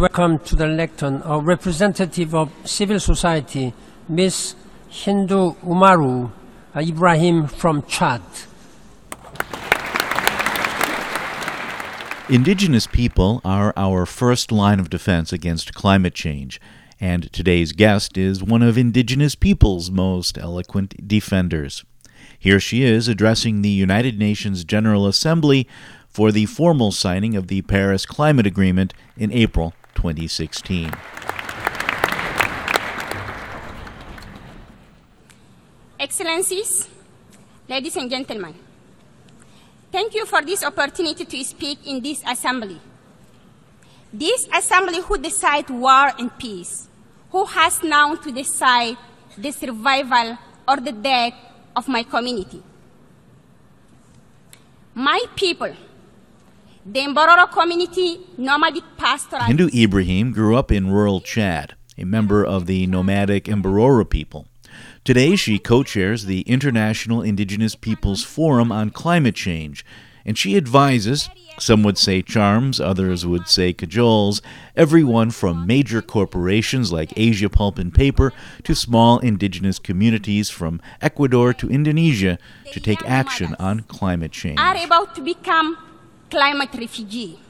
welcome to the lectern a representative of civil society, Ms. Hindou Oumarou uh, Ibrahim from Chad. Indigenous people are our first line of defense against climate change, and today's guest is one of Indigenous people's most eloquent defenders. Here she is addressing the United Nations General Assembly for the formal signing of the Paris Climate Agreement in April 2016. Excellencies, ladies and gentlemen, thank you for this opportunity to speak in this assembly. This assembly who decide war and peace, who has now to decide the survival or the death of my community. My people, the Mbororo community nomadic pastoral. Hindou Ibrahim grew up in rural Chad, a member of the nomadic Mbororo people. Today, she co chairs the International Indigenous Peoples Forum on Climate Change, and she advises, some would say charms, others would say cajoles, everyone from major corporations like Asia Pulp and Paper to small indigenous communities from Ecuador to Indonesia to take action on climate change. Are about to become climate refugee.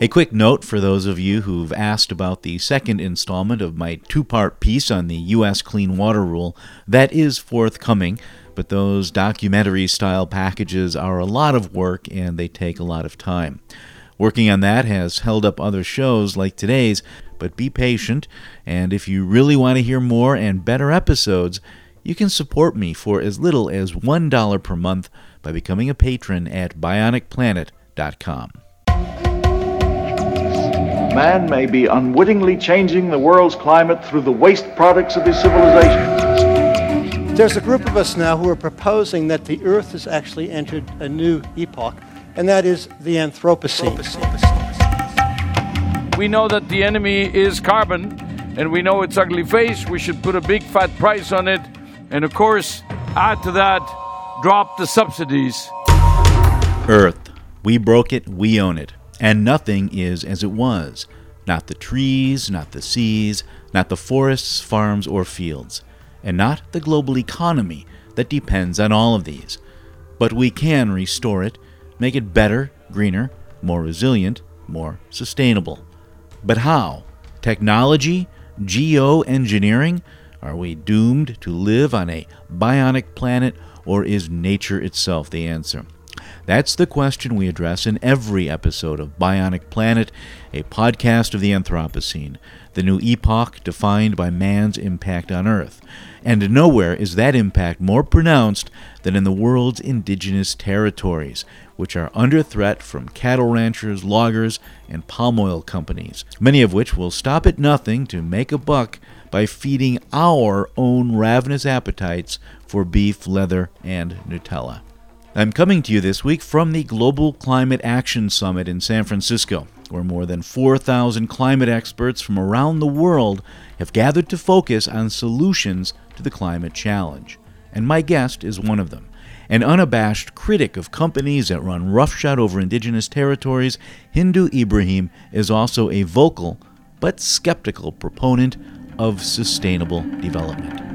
A quick note for those of you who've asked about the second installment of my two part piece on the U.S. Clean Water Rule. That is forthcoming, but those documentary style packages are a lot of work and they take a lot of time. Working on that has held up other shows like today's, but be patient, and if you really want to hear more and better episodes, you can support me for as little as $1 per month by becoming a patron at bionicplanet.com. Man may be unwittingly changing the world's climate through the waste products of his civilization. There's a group of us now who are proposing that the Earth has actually entered a new epoch, and that is the Anthropocene. We know that the enemy is carbon, and we know its ugly face. We should put a big fat price on it, and of course, add to that, drop the subsidies. Earth. We broke it, we own it and nothing is as it was not the trees, not the seas, not the forests, farms, or fields, and not the global economy that depends on all of these. But we can restore it, make it better, greener, more resilient, more sustainable. But how? Technology? Geoengineering? Are we doomed to live on a bionic planet, or is nature itself the answer? That's the question we address in every episode of Bionic Planet, a podcast of the Anthropocene, the new epoch defined by man's impact on Earth. And nowhere is that impact more pronounced than in the world's indigenous territories, which are under threat from cattle ranchers, loggers, and palm oil companies, many of which will stop at nothing to make a buck by feeding our own ravenous appetites for beef, leather, and Nutella. I'm coming to you this week from the Global Climate Action Summit in San Francisco, where more than 4,000 climate experts from around the world have gathered to focus on solutions to the climate challenge. And my guest is one of them. An unabashed critic of companies that run roughshod over indigenous territories, Hindou Ibrahim is also a vocal but skeptical proponent of sustainable development.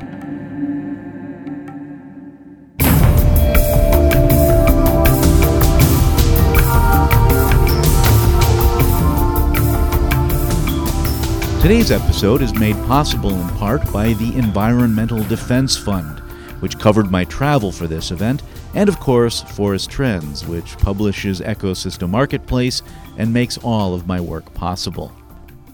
Today's episode is made possible in part by the Environmental Defense Fund, which covered my travel for this event, and of course, Forest Trends, which publishes Ecosystem Marketplace and makes all of my work possible.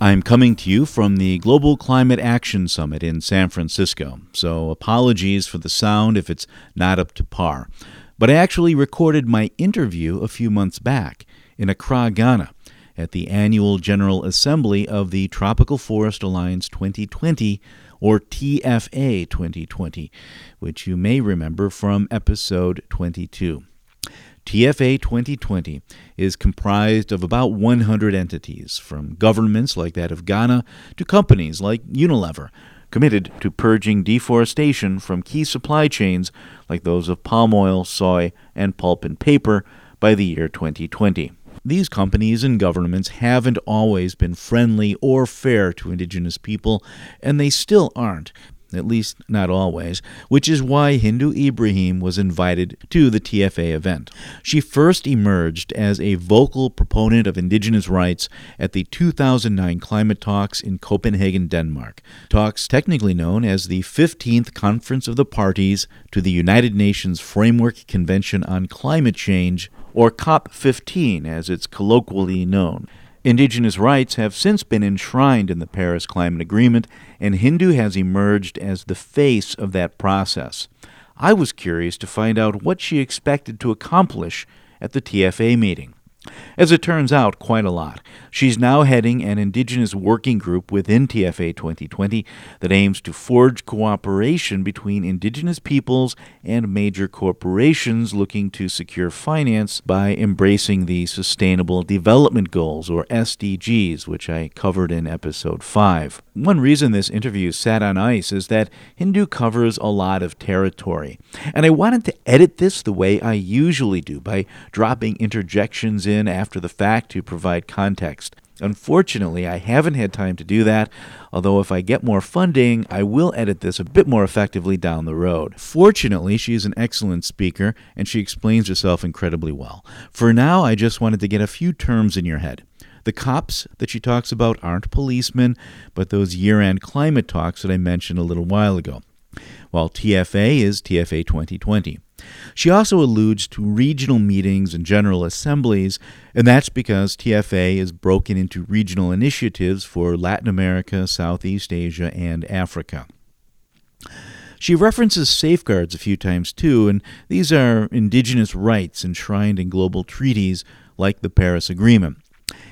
I'm coming to you from the Global Climate Action Summit in San Francisco, so apologies for the sound if it's not up to par. But I actually recorded my interview a few months back in Accra, Ghana at the annual General Assembly of the Tropical Forest Alliance 2020, or TFA 2020, which you may remember from episode 22. TFA 2020 is comprised of about 100 entities, from governments like that of Ghana to companies like Unilever, committed to purging deforestation from key supply chains like those of palm oil, soy, and pulp and paper by the year 2020. These companies and governments haven't always been friendly or fair to indigenous people, and they still aren't at least not always, which is why Hindou Ibrahim was invited to the TFA event. She first emerged as a vocal proponent of indigenous rights at the 2009 climate talks in Copenhagen, Denmark. Talks technically known as the 15th Conference of the Parties to the United Nations Framework Convention on Climate Change, or COP15 as it's colloquially known. Indigenous rights have since been enshrined in the Paris Climate Agreement, and Hindou has emerged as the face of that process. I was curious to find out what she expected to accomplish at the TFA meeting. As it turns out, quite a lot. She's now heading an Indigenous working group within TFA 2020 that aims to forge cooperation between Indigenous peoples and major corporations looking to secure finance by embracing the Sustainable Development Goals, or SDGs, which I covered in episode 5. One reason this interview sat on ice is that Hindou covers a lot of territory, and I wanted to edit this the way I usually do by dropping interjections in after the fact to provide context. Unfortunately, I haven't had time to do that, although if I get more funding, I will edit this a bit more effectively down the road. Fortunately, she is an excellent speaker and she explains herself incredibly well. For now, I just wanted to get a few terms in your head. The cops that she talks about aren't policemen, but those year end climate talks that I mentioned a little while ago. While TFA is TFA 2020. She also alludes to regional meetings and general assemblies, and that's because TFA is broken into regional initiatives for Latin America, Southeast Asia, and Africa. She references safeguards a few times too, and these are indigenous rights enshrined in global treaties like the Paris Agreement.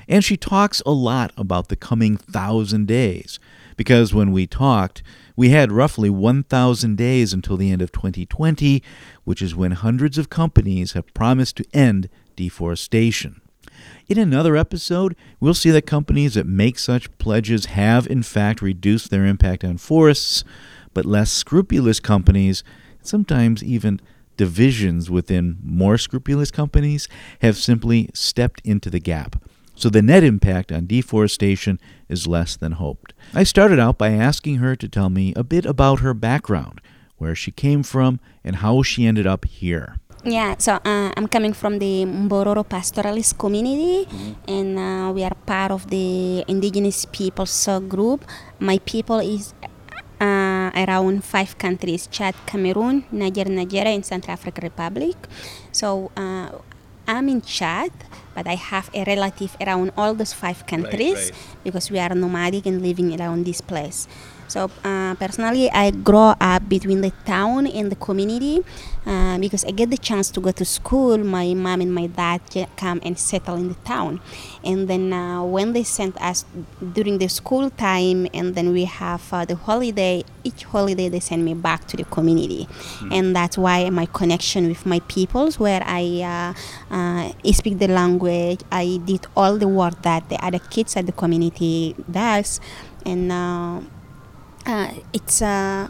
And she talks a lot about the coming thousand days, because when we talked, we had roughly 1,000 days until the end of 2020, which is when hundreds of companies have promised to end deforestation. In another episode, we'll see that companies that make such pledges have, in fact, reduced their impact on forests, but less scrupulous companies, sometimes even divisions within more scrupulous companies, have simply stepped into the gap so the net impact on deforestation is less than hoped. I started out by asking her to tell me a bit about her background, where she came from, and how she ended up here. Yeah, so uh, I'm coming from the Mbororo pastoralist community, mm-hmm. and uh, we are part of the indigenous peoples group. My people is uh, around five countries: Chad, Cameroon, Niger, Nigeria, and Central African Republic. So uh, I'm in Chad, but I have a relative around all those five countries right, right. because we are nomadic and living around this place. So uh, personally, I grow up between the town and the community uh, because I get the chance to go to school. My mom and my dad come and settle in the town, and then uh, when they sent us during the school time, and then we have uh, the holiday. Each holiday they send me back to the community, mm-hmm. and that's why my connection with my peoples, where I uh, uh, speak the language. I did all the work that the other kids at the community does, and uh, it's uh,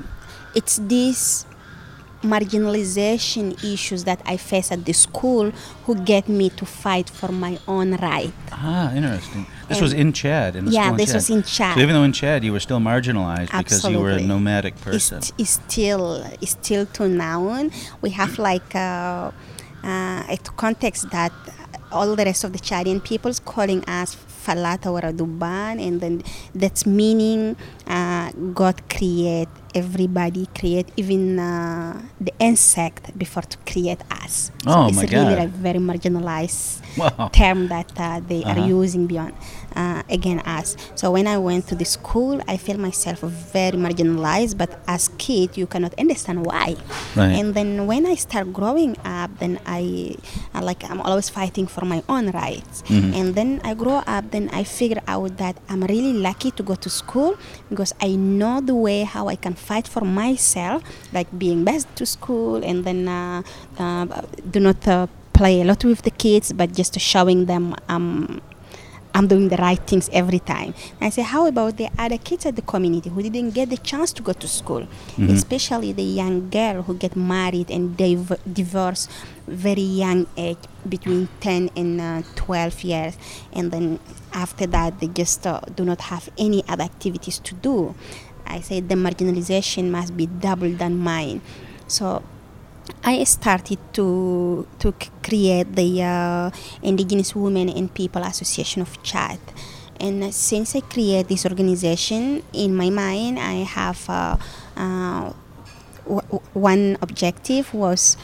it's these marginalization issues that I face at the school who get me to fight for my own right. Ah, interesting. This and was in Chad. In yeah, this Chad. was in Chad. So even though in Chad you were still marginalized Absolutely. because you were a nomadic person. It's, it's still, it's still to now. We have like uh, uh, a context that all the rest of the Chadian peoples calling us Falata Waraduban, and then that's meaning uh, God create everybody, create even uh, the insect before to create us. Oh so my it's really God. a very marginalized wow. term that uh, they uh-huh. are using beyond uh, again us. So when I went to the school, I felt myself very marginalized. But as kid, you cannot understand why. Right. And then when I start growing up, then I, I like I'm always fighting for my own rights. Mm-hmm. And then I grow up, then I figure out that I'm really lucky to go to school because I know the way how I can fight for myself, like being best to school, and then uh, uh, do not. Uh, play a lot with the kids but just showing them um, I'm doing the right things every time. And I say, how about the other kids at the community who didn't get the chance to go to school, mm-hmm. especially the young girl who get married and div- divorce very young age, between 10 and uh, 12 years, and then after that they just uh, do not have any other activities to do. I say the marginalization must be double than mine. So I started to to create the uh, Indigenous Women and People Association of Chad. And since I created this organization, in my mind, I have uh, uh, w- one objective was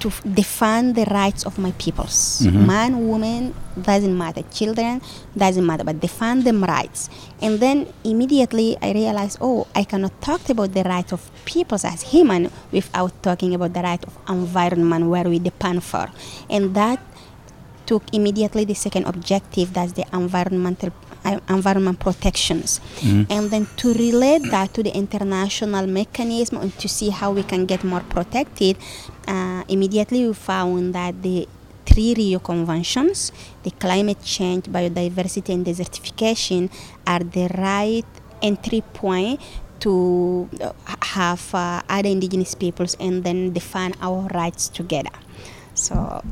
to defend the rights of my peoples. Mm-hmm. Man, woman, doesn't matter. Children, doesn't matter. But defend them rights. And then immediately I realized, oh, I cannot talk about the rights of peoples as human without talking about the right of environment where we depend for. And that took immediately the second objective, that's the environmental uh, environment protections. Mm-hmm. And then to relate that to the international mechanism and to see how we can get more protected, uh, immediately we found that the three Rio conventions, the climate change, biodiversity, and desertification, are the right entry point to uh, have uh, other indigenous peoples and then define our rights together. So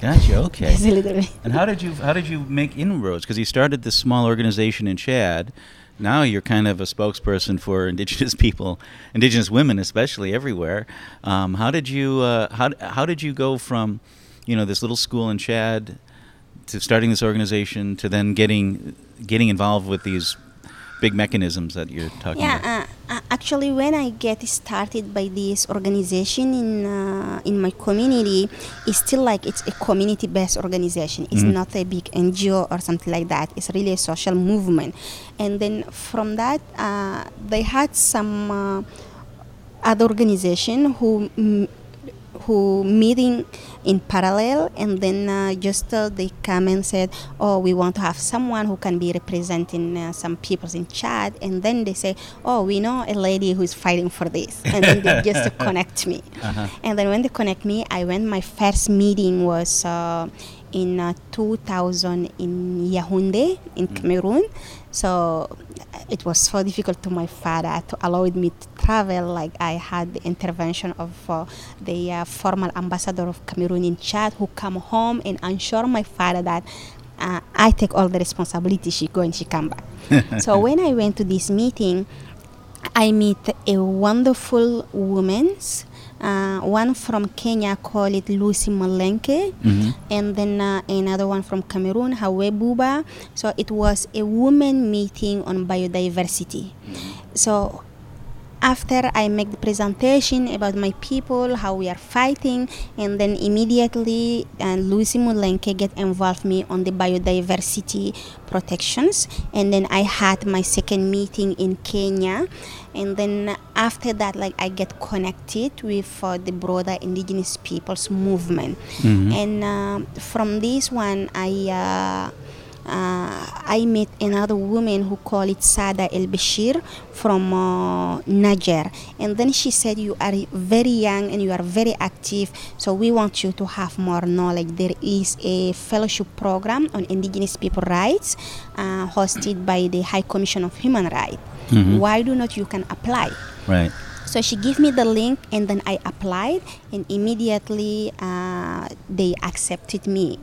Gotcha. Okay. a little bit. And how did you how did you make inroads? Because you started this small organization in Chad. Now you're kind of a spokesperson for indigenous people, indigenous women especially everywhere. Um, how did you uh, how how did you go from, you know, this little school in Chad, to starting this organization to then getting getting involved with these big mechanisms that you're talking yeah, about? Yeah, uh, uh, actually, when I get started by this organization in uh, in my community, it's still like it's a community-based organization. It's mm-hmm. not a big NGO or something like that. It's really a social movement. And then from that, uh, they had some uh, other organization who. Mm, who meeting in parallel and then uh, just uh, they come and said oh we want to have someone who can be representing uh, some people in chad. And then they say oh we know a lady who's fighting for this. And then they just connect me. Uh-huh. and then when they connect me i went my first meeting was uh, in uh, 2000 in Yaoundé in mm. Cameroon. So it was so difficult to my father to allow me to travel. Like I had the intervention of uh, the uh, former ambassador of Cameroon in Chad who come home and assure my father that uh, I take all the responsibility. She go and she come back. so when I went to this meeting, I meet a wonderful woman uh, one from Kenya called it Lucy Mulenkei, mm-hmm. and then uh, another one from Cameroon, Hawe Bouba. So it was a women meeting on biodiversity. Mm-hmm. So after I make the presentation about my people, how we are fighting, and then immediately uh, Lucy Mulenkei get involved me on the biodiversity protections, and then I had my second meeting in Kenya, and then after that, like I get connected with uh, the broader indigenous peoples movement, mm-hmm. and uh, from this one I uh, uh, I met another woman who called it Sada El Bashir from uh, Niger. And then she said, You are very young and you are very active, so we want you to have more knowledge. There is a fellowship program on indigenous people rights uh, hosted by the High Commission of Human Rights. Mm-hmm. Why do not you can apply? Right. So she gave me the link, and then I applied, and immediately uh, they accepted me.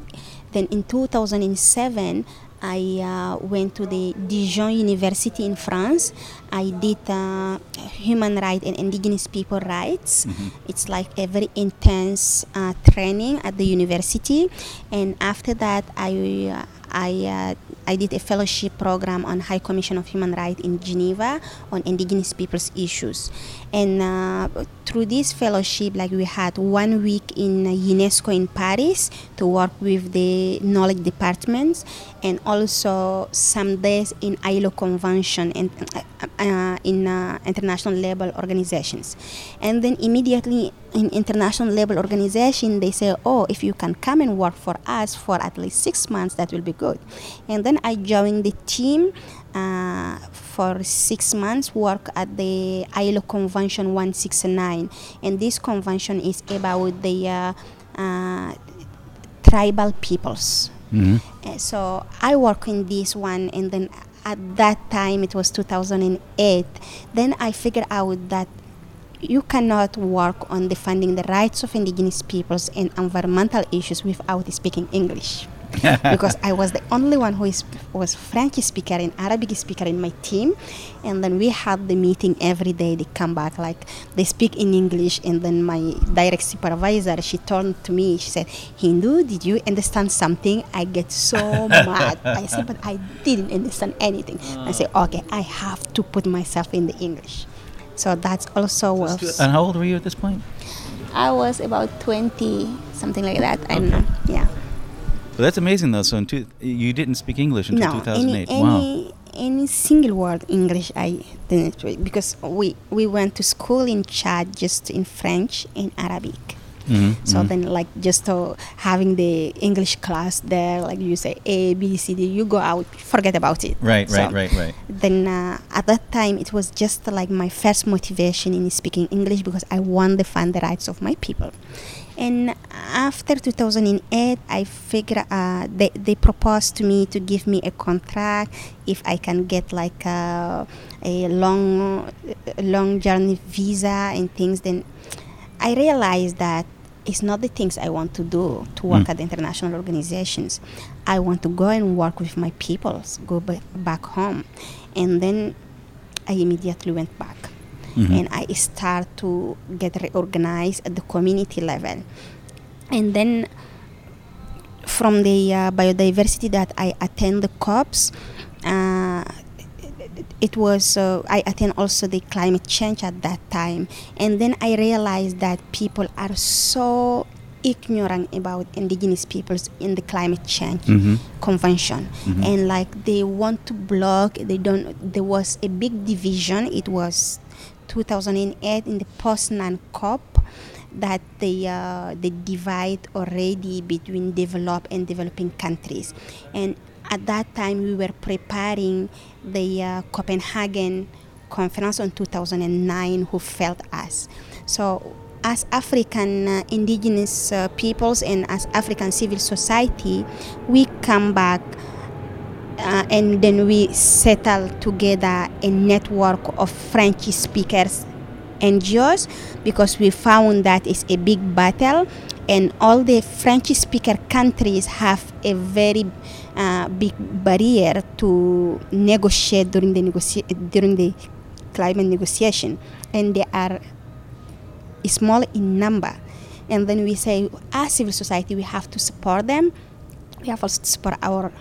Then in 2007, I uh, went to the Dijon University in France. I did uh, human rights and indigenous people rights. Mm-hmm. It's like a very intense uh, training at the university. And after that, I uh, I uh, I did a fellowship program on High Commission of Human Rights in Geneva on indigenous peoples issues. And uh, through this fellowship, like we had one week in UNESCO in Paris to work with the knowledge departments, and also some days in ILO convention and uh, uh, in uh, international level organizations. And then immediately in international level organization, they say, oh, if you can come and work for us for at least six months, that will be good. And then I joined the team uh, for six months, work at the ILO Convention 169. And this convention is about the uh, uh, tribal peoples Mhm. Uh, so I work in this one, and then at that time it was 2008. Then I figured out that you cannot work on defending the rights of indigenous peoples and environmental issues without speaking English. because I was the only one who is, was French speaker and Arabic speaker in my team, and then we had the meeting every day. They come back like they speak in English, and then my direct supervisor she turned to me. She said, "Hindou, did you understand something?" I get so mad. I said, "But I didn't understand anything." I say, ah. "Okay, I have to put myself in the English." So that's also was. And how old were you at this point? I was about twenty, something like that. I don't know. Yeah. But that's amazing, though. So in two, you didn't speak English until no, 2008. any, wow. any any single word English I didn't read because we we went to school in Chad just in French and Arabic. Mhm, So mhm. then, like just uh, having the English class there, like you say A B C D, you go out, forget about it. Right, right, So right, right. Then uh, at that time, it was just like my first motivation in speaking English because I want to find the rights of my people. And after 2008, I figured uh, they, they proposed to me to give me a contract if I can get like a, a long, long journey visa and things. Then I realized that it's not the things I want to do to work Mm. at the international organizations. I want to go and work with my peoples, go ba- back home. And then I immediately went back Mhm. and I start to get reorganized at the community level. And then from the uh, biodiversity that I attend the COPs, uh, it was uh, I attend also the climate change at that time, and then I realized that people are so ignorant about indigenous peoples in the climate change Mhm. convention Mhm. and like they want to block they don't there was a big division it was 2008 in the Poznan COP that they uh, divide already between developed and developing countries. And at that time we were preparing the uh, Copenhagen conference on 2009 who felt us. So as African uh, indigenous uh, peoples and as African civil society, we come back uh, and then we settle together a network of French speakers NGOs because we found that it's a big battle and all the French speaker countries have a very uh, big barrier to negotiate during the during the climate negotiation and they are small in number. And then we say, as civil society, we have to support them. We have also to support our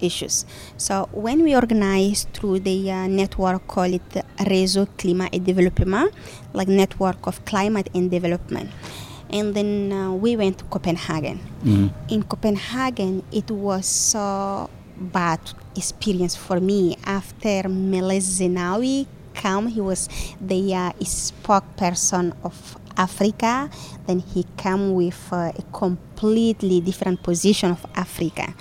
issues. So when we organize through the uh, network, call it Réseau Climat et Développement, like network of climate and development. And then uh, we went to Copenhagen. Mhm. In Copenhagen, it was so bad experience for me after Meles Zenawi came. He was the uh, spokesperson of Africa. Then he came with uh, a completely different position of Africa.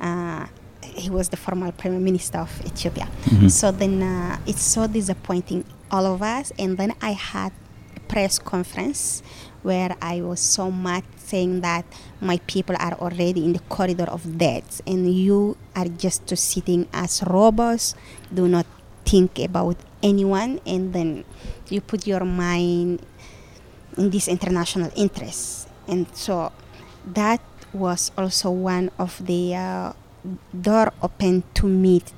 Uh, he was the former prime minister of Ethiopia. Mhm. So then uh, it's so disappointing, all of us. And then I had a press conference where I was so mad saying that my people are already in the corridor of death and you are just sitting as robots, do not think about anyone, and then you put your mind in these international interests. And so that was also one of the uh, door open to meet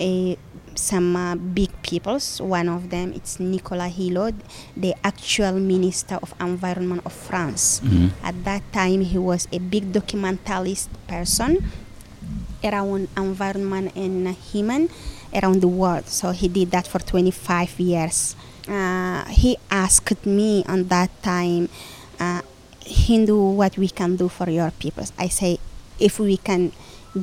a, some uh, big peoples. One of them it's Nicolas Hulot, the actual Minister of Environment of France. Mhm. At that time, he was a big documentalist person around environment and human around the world. So he did that for 25 years. Uh, he asked me on that time, uh, Hindou, what we can do for your peoples. I say, if we can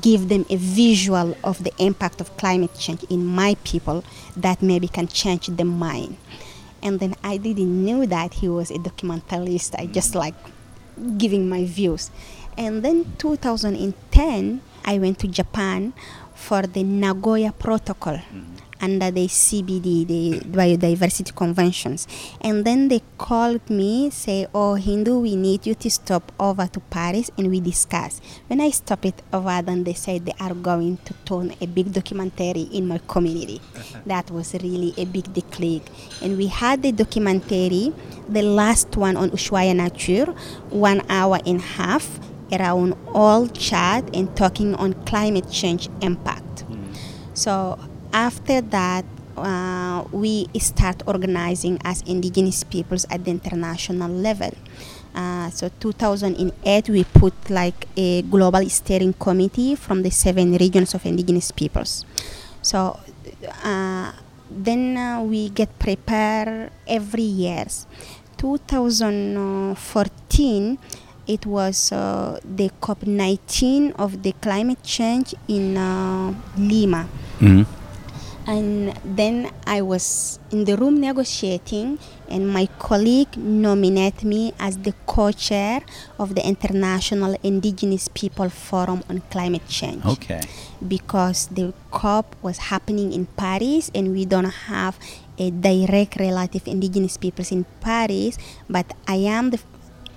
give them a visual of the impact of climate change in my people, that maybe can change their mind. And then I didn't know that he was a documentalist. I just like giving my views. And then 2010, I went to Japan for the Nagoya Protocol mm-hmm. Under the CBD, the Biodiversity Conventions. And then they called me, say, oh, Hindou, we need you to stop over to Paris and we discuss. When I stop it over, then they said they are going to turn a big documentary in my community. that was really a big declic. And we had the documentary, the last one on Ushuaia Nature, one hour and a half around all Chad and talking on climate change impact. Hmm. So after that, uh, we start organizing as indigenous peoples at the international level. Uh, so 2008 we put like a global steering committee from the seven regions of indigenous peoples. So uh, then uh, we get prepared every years. 2014 it was uh, the COP19 of the climate change in uh, Lima. Mm-hmm. And then I was in the room negotiating, and my colleague nominated me as the co chair of the International Indigenous People Forum on Climate Change. Okay. Because the COP was happening in Paris, and we don't have a direct relative indigenous peoples in Paris, but I am the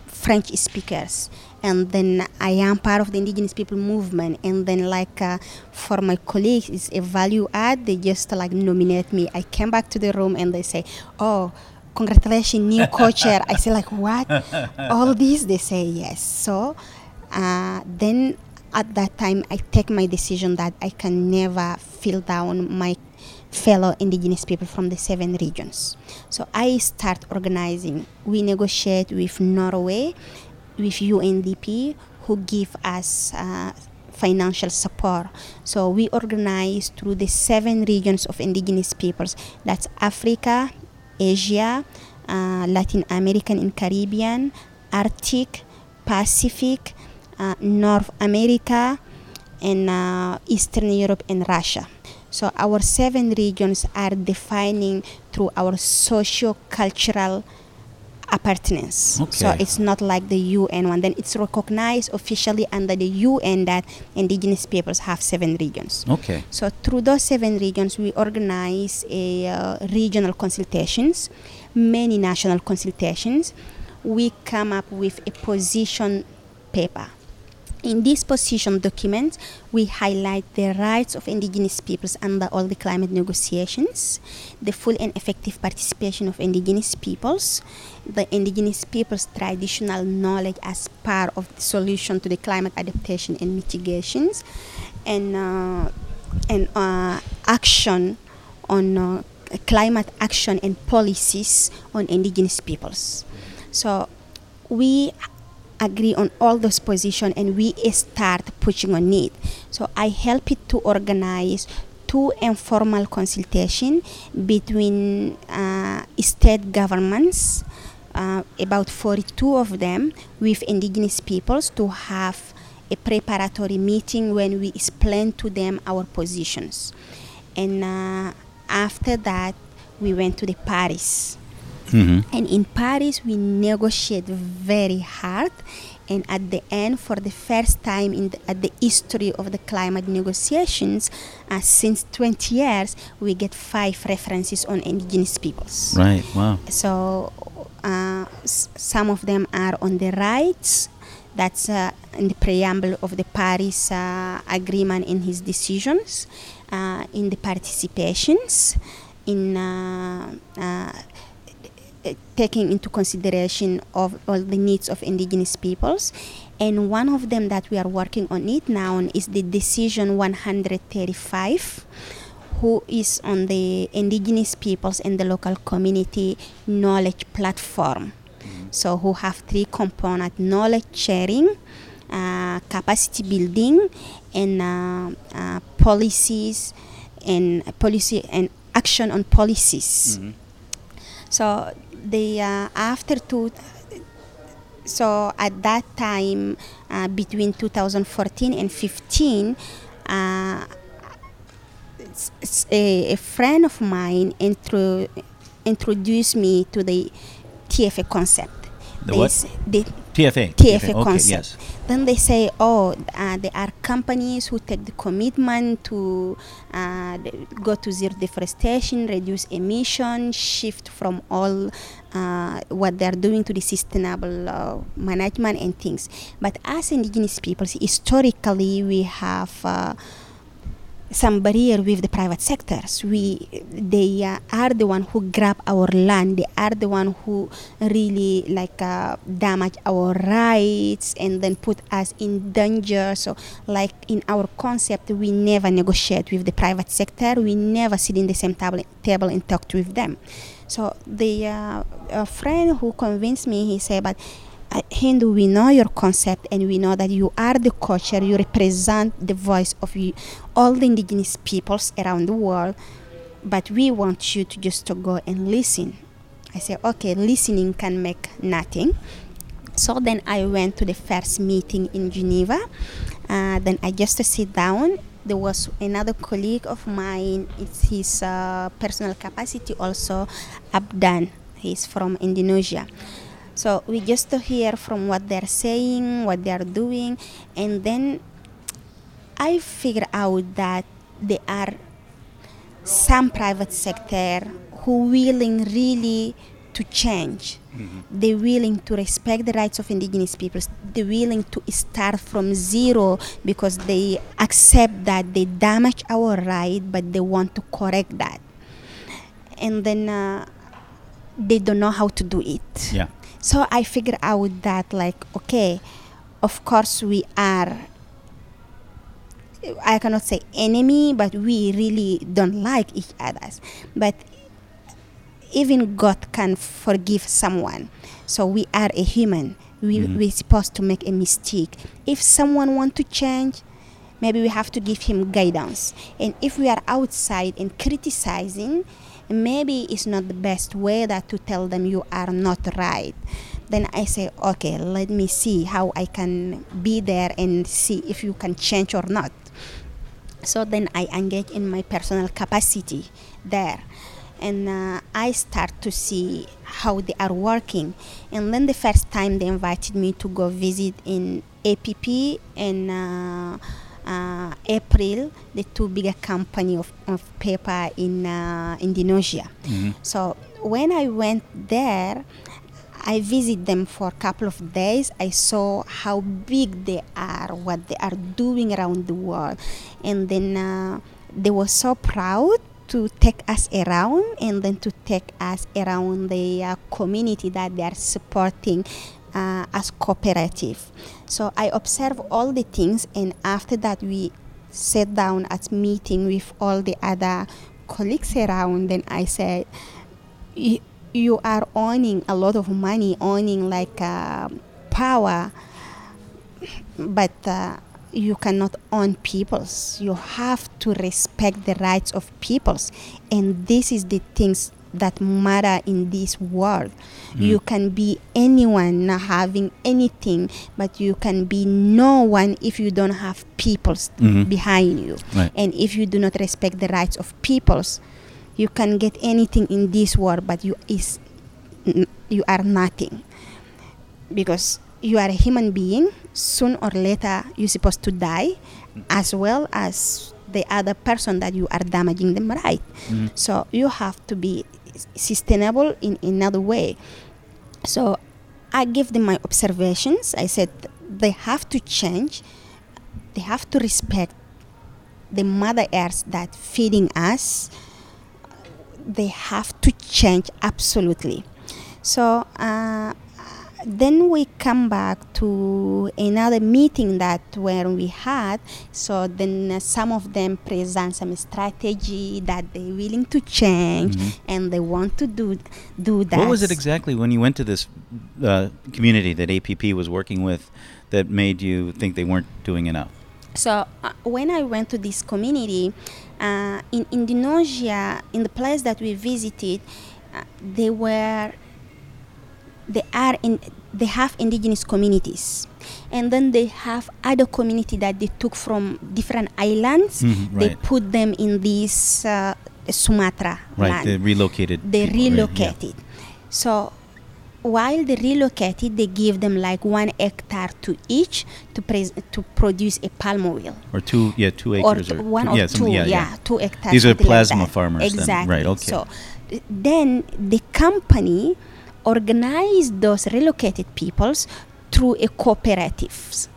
French speakers. And then I am part of the indigenous people movement. And then, like, uh, for my colleagues, it's a value add. They just like nominate me. I came back to the room and they say, Oh, congratulations, new co chair. I say, like, what? All these? They say, yes. So uh, then at that time, I take my decision that I can never fill down my fellow indigenous people from the seven regions. So I start organizing. We negotiate with Norway, with UNDP, who give us uh, financial support. So we organize through the seven regions of indigenous peoples. That's Africa, Asia, uh, Latin American and Caribbean, Arctic, Pacific, uh, North America, and uh, Eastern Europe and Russia. So our seven regions are defining through our socio-cultural appartenance. Okay. So it's not like the UN one. Then it's recognized officially under the UN that indigenous peoples have seven regions. Okay. So through those seven regions, we organize a uh, regional consultations, many national consultations. We come up with a position paper. In this position document, we highlight the rights of indigenous peoples under all the climate negotiations, the full and effective participation of indigenous peoples, the indigenous peoples' traditional knowledge as part of the solution to the climate adaptation and mitigations, and uh, and uh, action on uh, climate action and policies on indigenous peoples. So we agree on all those positions and we start pushing on it. So I help it to organize two informal consultation between uh, state governments, uh, about 42 of them, with indigenous peoples to have a preparatory meeting when we explain to them our positions. And uh, after that, we went to the Paris. Mm-hmm. And in Paris, we negotiate very hard. And at the end, for the first time in the, at the history of the climate negotiations, uh, since 20 years, we get five references on indigenous peoples. Right. Wow. So uh, s- some of them are on the rights. That's uh, in the preamble of the Paris uh, Agreement in his decisions, uh, in the participations, in uh, uh, uh, taking into consideration of all the needs of indigenous peoples. And one of them that we are working on it now is the decision 135 who is on the indigenous peoples and the local community knowledge platform. So who have three components knowledge sharing uh, capacity building and uh, uh, policies and policy and action on policies. So the uh, after two so at that time uh, between 2014 and 15 uh, a, a friend of mine intro, introduced me to the TFA concept The what? they TFA. TFA Okay, concept. yes. Then they say, oh, uh, there are companies who take the commitment to uh, go to zero deforestation, reduce emission, shift from all uh, what they're doing to the sustainable uh, management and things. But as indigenous peoples, historically, we have. Some barrier with the private sectors. We, they uh, are the one who grab our land. They are the one who really like uh, damage our rights and then put us in danger. So, like in our concept, we never negotiate with the private sector. We never sit in the same table, table and talk with them. So the uh, friend who convinced me, he said, but Hindou, we know your concept and we know that you are the culture, you represent the voice of you, all the indigenous peoples around the world, but we want you to just to go and listen. I said, okay, listening can make nothing. So then I went to the first meeting in Geneva. Uh, then I just sit down. There was another colleague of mine. It's his uh, personal capacity also, Abdon. He's from Indonesia. So we just to hear from what they're saying, what they're doing, and then I figure out that there are some private sector who willing really to change. They're willing to respect the rights of indigenous peoples. They're willing to start from zero because they accept that they damage our right, but they want to correct that. And then uh, they don't know how to do it. Yeah. So I figured out that like okay, of course we are I cannot say enemy, but we really don't like each other. But even God can forgive someone. So we are a human. We Mhm. we're supposed to make a mistake. If someone want to change, maybe we have to give him guidance. And if we are outside and criticizing, maybe it's not the best way that to tell them you are not right. Then I say, okay, let me see how I can be there and see if you can change or not. So then I engage in my personal capacity there. And uh, I start to see how they are working. And then the first time they invited me to go visit in APP and uh, uh, April, the two bigger company of, of paper in uh, Indonesia. Mhm. So when I went there, I visit them for a couple of days. I saw how big they are, what they are doing around the world, and then uh, they were so proud to take us around and then to take us around the uh, community that they are supporting uh, as cooperative. So I observe all the things, and after that we sat down at meeting with all the other colleagues around. Then I said, you are owning a lot of money, owning like uh, power, but uh, you cannot own peoples. You have to respect the rights of peoples, and this is the things that matter in this world. You can be anyone, not having anything, but you can be no one if you don't have peoples Mhm. behind you, Right. and if you do not respect the rights of peoples you can get anything in this world but you is n- you are nothing because you are a human being soon or later you're supposed to die as well as the other person that you are damaging them right Mhm. so you have to be sustainable in another way. So i give them my observations. I said they have to change. They have to respect the mother earth that feeding us. They have to change absolutely. So uh, then we come back to another meeting that where we had so then uh, some of them present some strategy that they're willing to change Mhm. and they want to do do that What was it exactly when you went to this uh, community that APP was working with that made you think they weren't doing enough? So uh, when I went to this community uh, in Indonesia, in the place that we visited, uh, they were they are in they have indigenous communities, and then they have other community that they took from different islands. Mhm, They put them in this uh, Sumatra Right, land the relocated. they people, right, yeah. relocated. So while they relocated, they give them like one hectare to each to pres- to produce a palm oil. Or two, yeah, two Or acres. t- Or, one two, or yeah, two, yeah, yeah, two hectares. These are like plasma that. farmers then. Exactly. Right, okay. So then the company organized those relocated peoples through a cooperatives,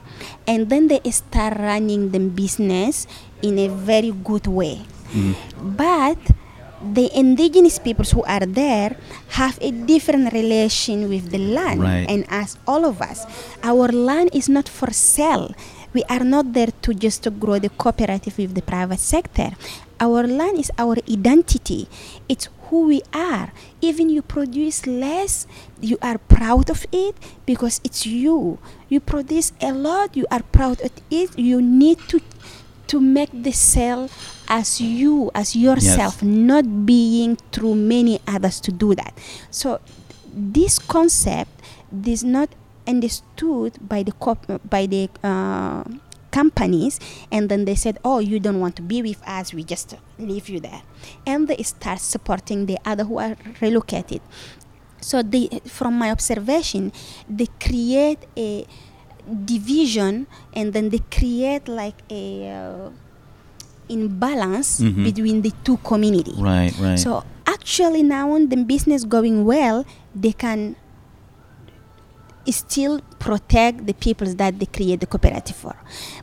and then they start running the business in a very good way. Mm. But the indigenous peoples who are there have a different relation with the land. Right. and as all of us our land is not for sale. We are not there to just to grow the cooperative with the private sector. Our land is our identity. It's who we are. Even you produce less you are proud of it because it's you. You produce a lot you are proud of it. You need to to make the sale as you as yourself not being through many others to do that. So this concept is not understood by the by the uh, companies and then they said oh you don't want to be with us we just leave you there and they start supporting the other who are relocated so they from my observation they create a division and then they create like a uh, imbalance Mhm. between the two community Right, right. so actually now when the business going well they can still protect the peoples that they create the cooperative for.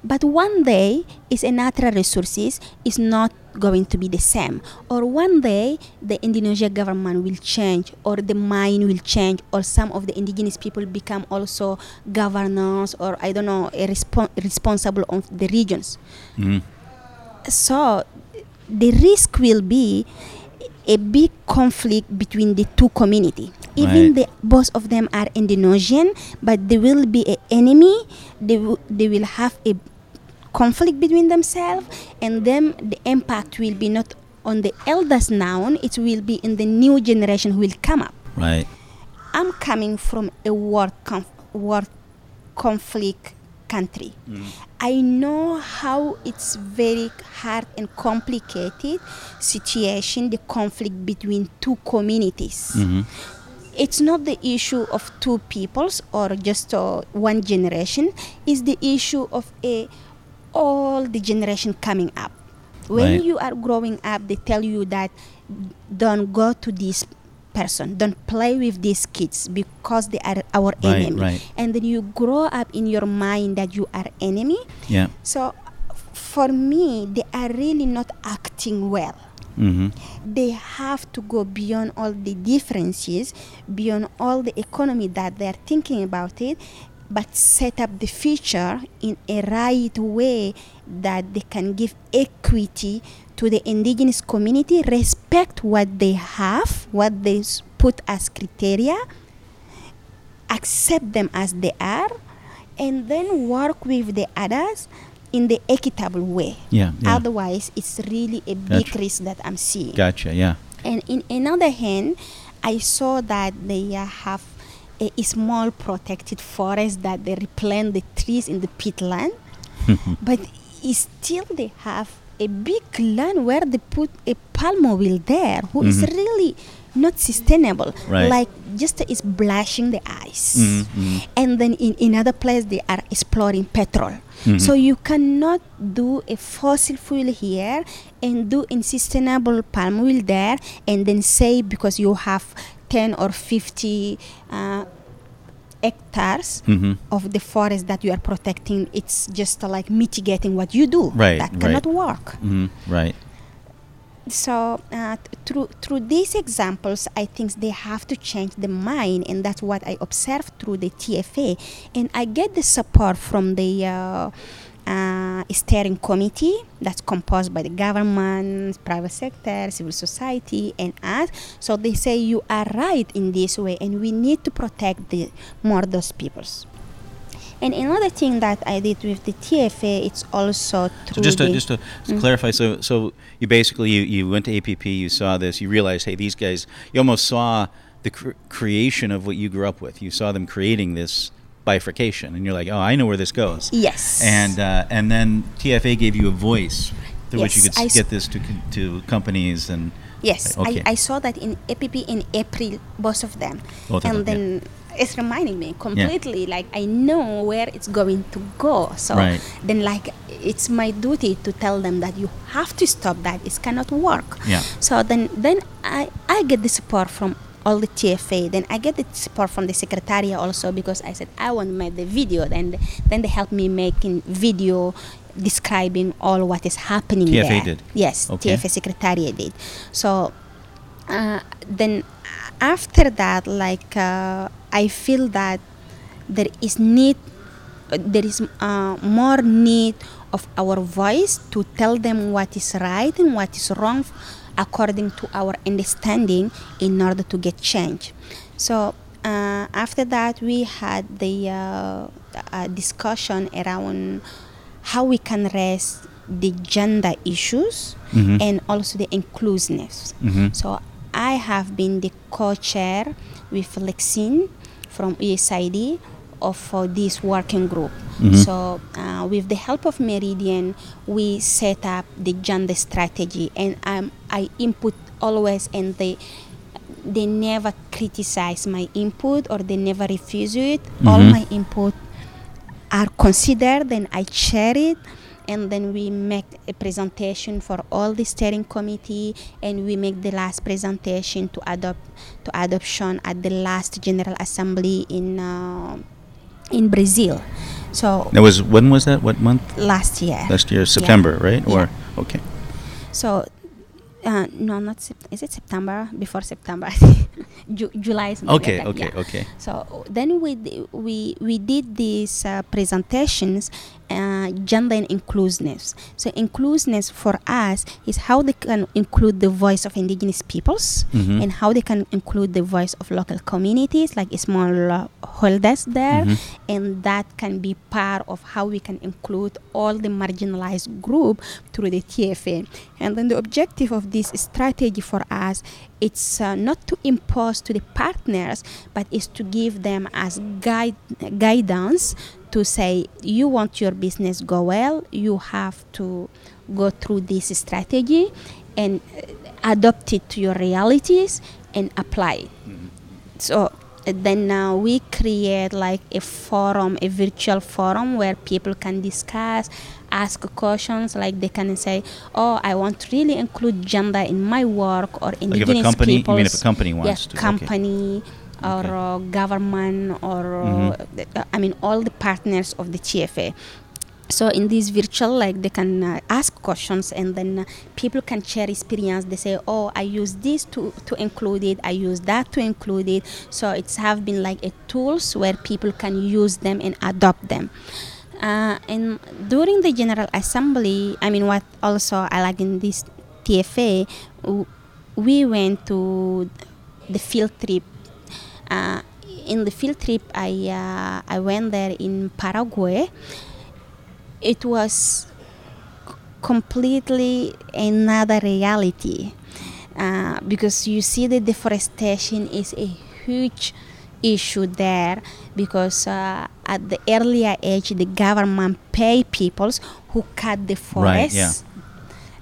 But one day is a natural resources is not going to be the same. Or one day the Indonesian government will change or the mine will change or some of the indigenous people become also governors or i don't know a respon- responsible of the regions. Mhm. so the risk will be a big conflict between the two community. Even Right. the both of them are indonesian but there will be an enemy. They, will they will have a conflict between themselves and then the impact will be not on the elders now it will be in the new generation who will come up. Right. i'm coming from a war, conf- war conflict country mm. I know how it's very hard and complicated situation, the conflict between two communities. Mhm. It's not the issue of two peoples or just uh, one generation. It's the issue of a all the generation coming up. When Right. you are growing up, they tell you that don't go to this person, don't play with these kids because they are our Right, enemy. right. And then you grow up in your mind that you are enemy. Yeah. So for me, they are really not acting well. Mm-hmm. They have to go beyond all the differences, beyond all the economy that they are thinking about it, but set up the future in a right way that they can give equity to the indigenous community, respect what they have, what they put as criteria, accept them as they are, and then work with the others in the equitable way. Yeah. yeah. Otherwise, it's really a big Gotcha. risk that I'm seeing. Gotcha. Yeah. And in another hand, I saw that they uh, have a, a small protected forest that they replant the trees in the peatland, but still they have a big land where they put a palm oil there, who is Mhm. really not sustainable. Right. Like just is blushing the eyes. Mhm, mhm. And then in another place they are exploring petrol. Mhm. So you cannot do a fossil fuel here and do unsustainable palm oil there and then say because you have 10 or 50 uh, hectares Mhm. of the forest that you are protecting it's just uh, like mitigating what you do Right, that right. cannot work Mhm. Right. so uh, through through these examples i think they have to change the mind and that's what i observed through the tfa and i get the support from the uh, uh, steering committee that's composed by the government private sector civil society and us so they say you are right in this way and we need to protect the more those peoples and another thing that I did with the TFA, it's also So just to, just to Mm. clarify, so so you basically you, you went to APP, you saw this, you realized, hey, these guys, you almost saw the cr- creation of what you grew up with. You saw them creating this bifurcation, and you're like, oh, I know where this goes. yes, And uh, and then TFA gave you a voice through which you could I get this to to companies and Yes, Okay. I, I saw that in APP in April, both of them. Both of and them, then it's reminding me completely, like I know where it's going to go. So Right. then, like, it's my duty to tell them that you have to stop that. It cannot work. Yeah. So then, then I, I get the support from all the TFA. Then I get the support from the secretariat also because I said I want to make the video. Then then they help me making video describing all what is happening TFA there. did? Yes, Okay. TFA secretariat did. So uh, then after that, like uh, I feel that there is need, there is uh, more need of our voice to tell them what is right and what is wrong according to our understanding in order to get change. So uh, after that, we had the uh, uh, discussion around how we can raise the gender issues Mhm. and also the inclusiveness. Mhm. So I have been the co-chair with Lexine from USAID of uh, this working group. Mhm. So uh, with the help of Meridian, we set up the gender strategy, and um, I input always, and they they never criticize my input or they never refuse it. All Mhm. my input are considered and I share it and then we make a presentation for all the steering committee and we make the last presentation to adopt to adoption at the last general assembly in uh, in Brazil so That was when was that? What month? last year Last year, Yeah. September, right? Yeah. Or okay. so uh, no not Sept- is it September before September Ju- July like Okay, that, okay, yeah. okay. So then we d- we we did these uh, presentations, uh, gender and inclusiveness. So inclusiveness for us is how they can include the voice of indigenous peoples Mhm. and how they can include the voice of local communities like small holders there, Mhm. and that can be part of how we can include all the marginalized group through the TFA. And then the objective of this strategy for us it's uh, not to impose to the partners but is to give them as guide guidance to say you want your business go well you have to go through this strategy and uh, adopt it to your realities and apply it. So uh, then now we create like a forum a virtual forum where people can discuss ask questions like they can say oh i want to really include gender in my work or if a indigenous company- you mean if a company wants to, okay. company or Okay. uh, government or Mhm. uh, i mean all the partners of the tfa so in this virtual like they can uh, ask questions and then uh, people can share experience. They say oh i use this to to include it. I use that to include it. So it's have been like a tools where people can use them and adopt them. Uh, and during the general assembly i mean what also i like in this tfa we went to the field trip. Uh, in the field trip i uh, i went there in paraguay it was completely another reality uh, because you see the deforestation is a huge issue there because uh, at the earlier age the government pay peoples who cut the Right, forests.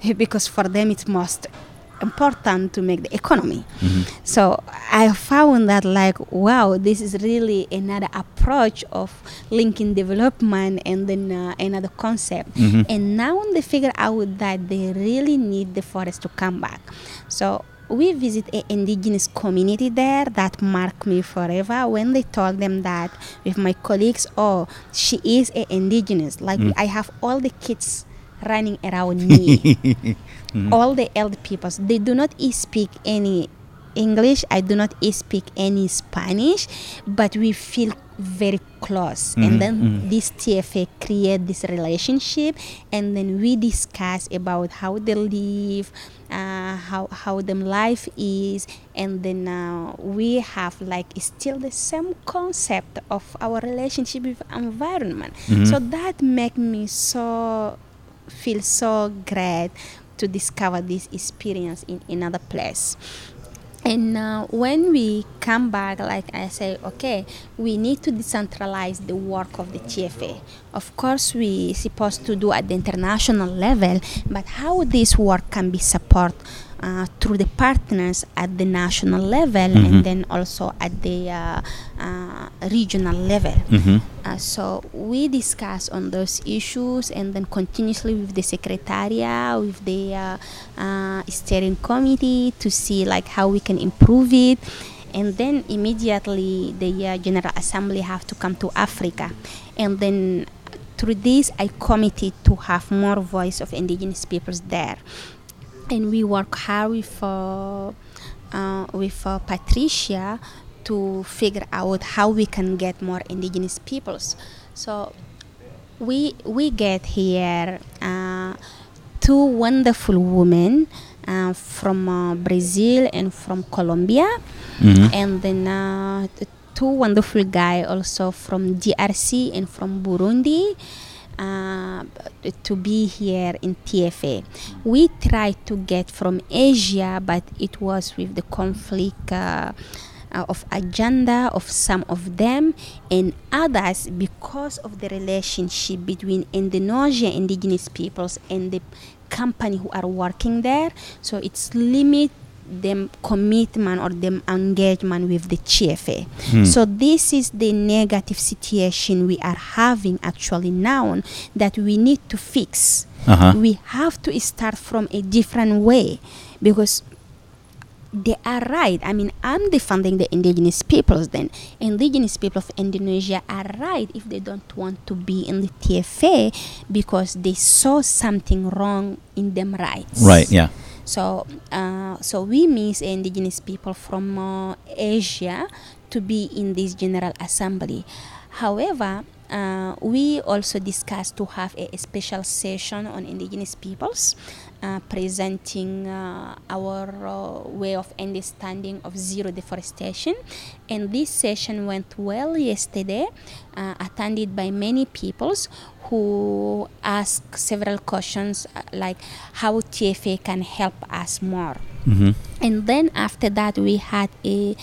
because for them it's most important to make the economy. So i found that like wow this is really another approach of linking development and then uh, another concept. Mhm. and now they figure out that they really need the forest to come back. So we visit an indigenous community there that marked me forever when they told them that with my colleagues oh she is an indigenous. Like Mm. i have all the kids running around me Mhm. all the elder people, they do not speak any english i do not speak any spanish but we feel very close Mhm, and then mhm. this tfa create this relationship and then we discuss about how they live uh, how how them life is and then uh, we have like still the same concept of our relationship with environment Mhm. so that make me so feel so great to discover this experience in another place And uh, when we come back, like I say, okay, we need to decentralize the work of the TFA. Of course, we supposed to do at the international level, but how this work can be supported uh, through the partners at the national level Mhm. and then also at the uh, uh, regional level. Mhm. Uh, so we discuss on those issues and then continuously with the secretariat, with the uh, uh, steering committee to see like how we can improve it. And then immediately the uh, General Assembly have to come to Africa. And then through this, I committed to have more voice of indigenous peoples there and we work hard with uh, uh, with uh, Patricia to figure out how we can get more indigenous peoples. So we we get here uh, two wonderful women uh, from uh, Brazil and from Colombia, Mhm. and then uh, two wonderful guy also from DRC and from Burundi uh, to be here in TFA. We tried to get from Asia, but it was with the conflict. Uh, uh, of agenda of some of them and others because of the relationship between Indonesia indigenous peoples and the company who are working there so it's limit them commitment or them engagement with the TFA. Hmm. So this is the negative situation we are having actually now that we need to fix. Uh-huh. We have to start from a different way because they are right. I mean, I'm defending the indigenous peoples then. Indigenous people of Indonesia are right if they don't want to be in the TFA because they saw something wrong in them rights. Right, yeah. So, uh, so we miss indigenous people from uh, Asia to be in this General Assembly. However, uh, we also discussed to have a, a special session on indigenous peoples, uh, presenting uh, our uh, way of understanding of zero deforestation. And this session went well yesterday, uh, attended by many peoples who asked several questions uh, like how TFA can help us more. Mhm. And then after that, we had a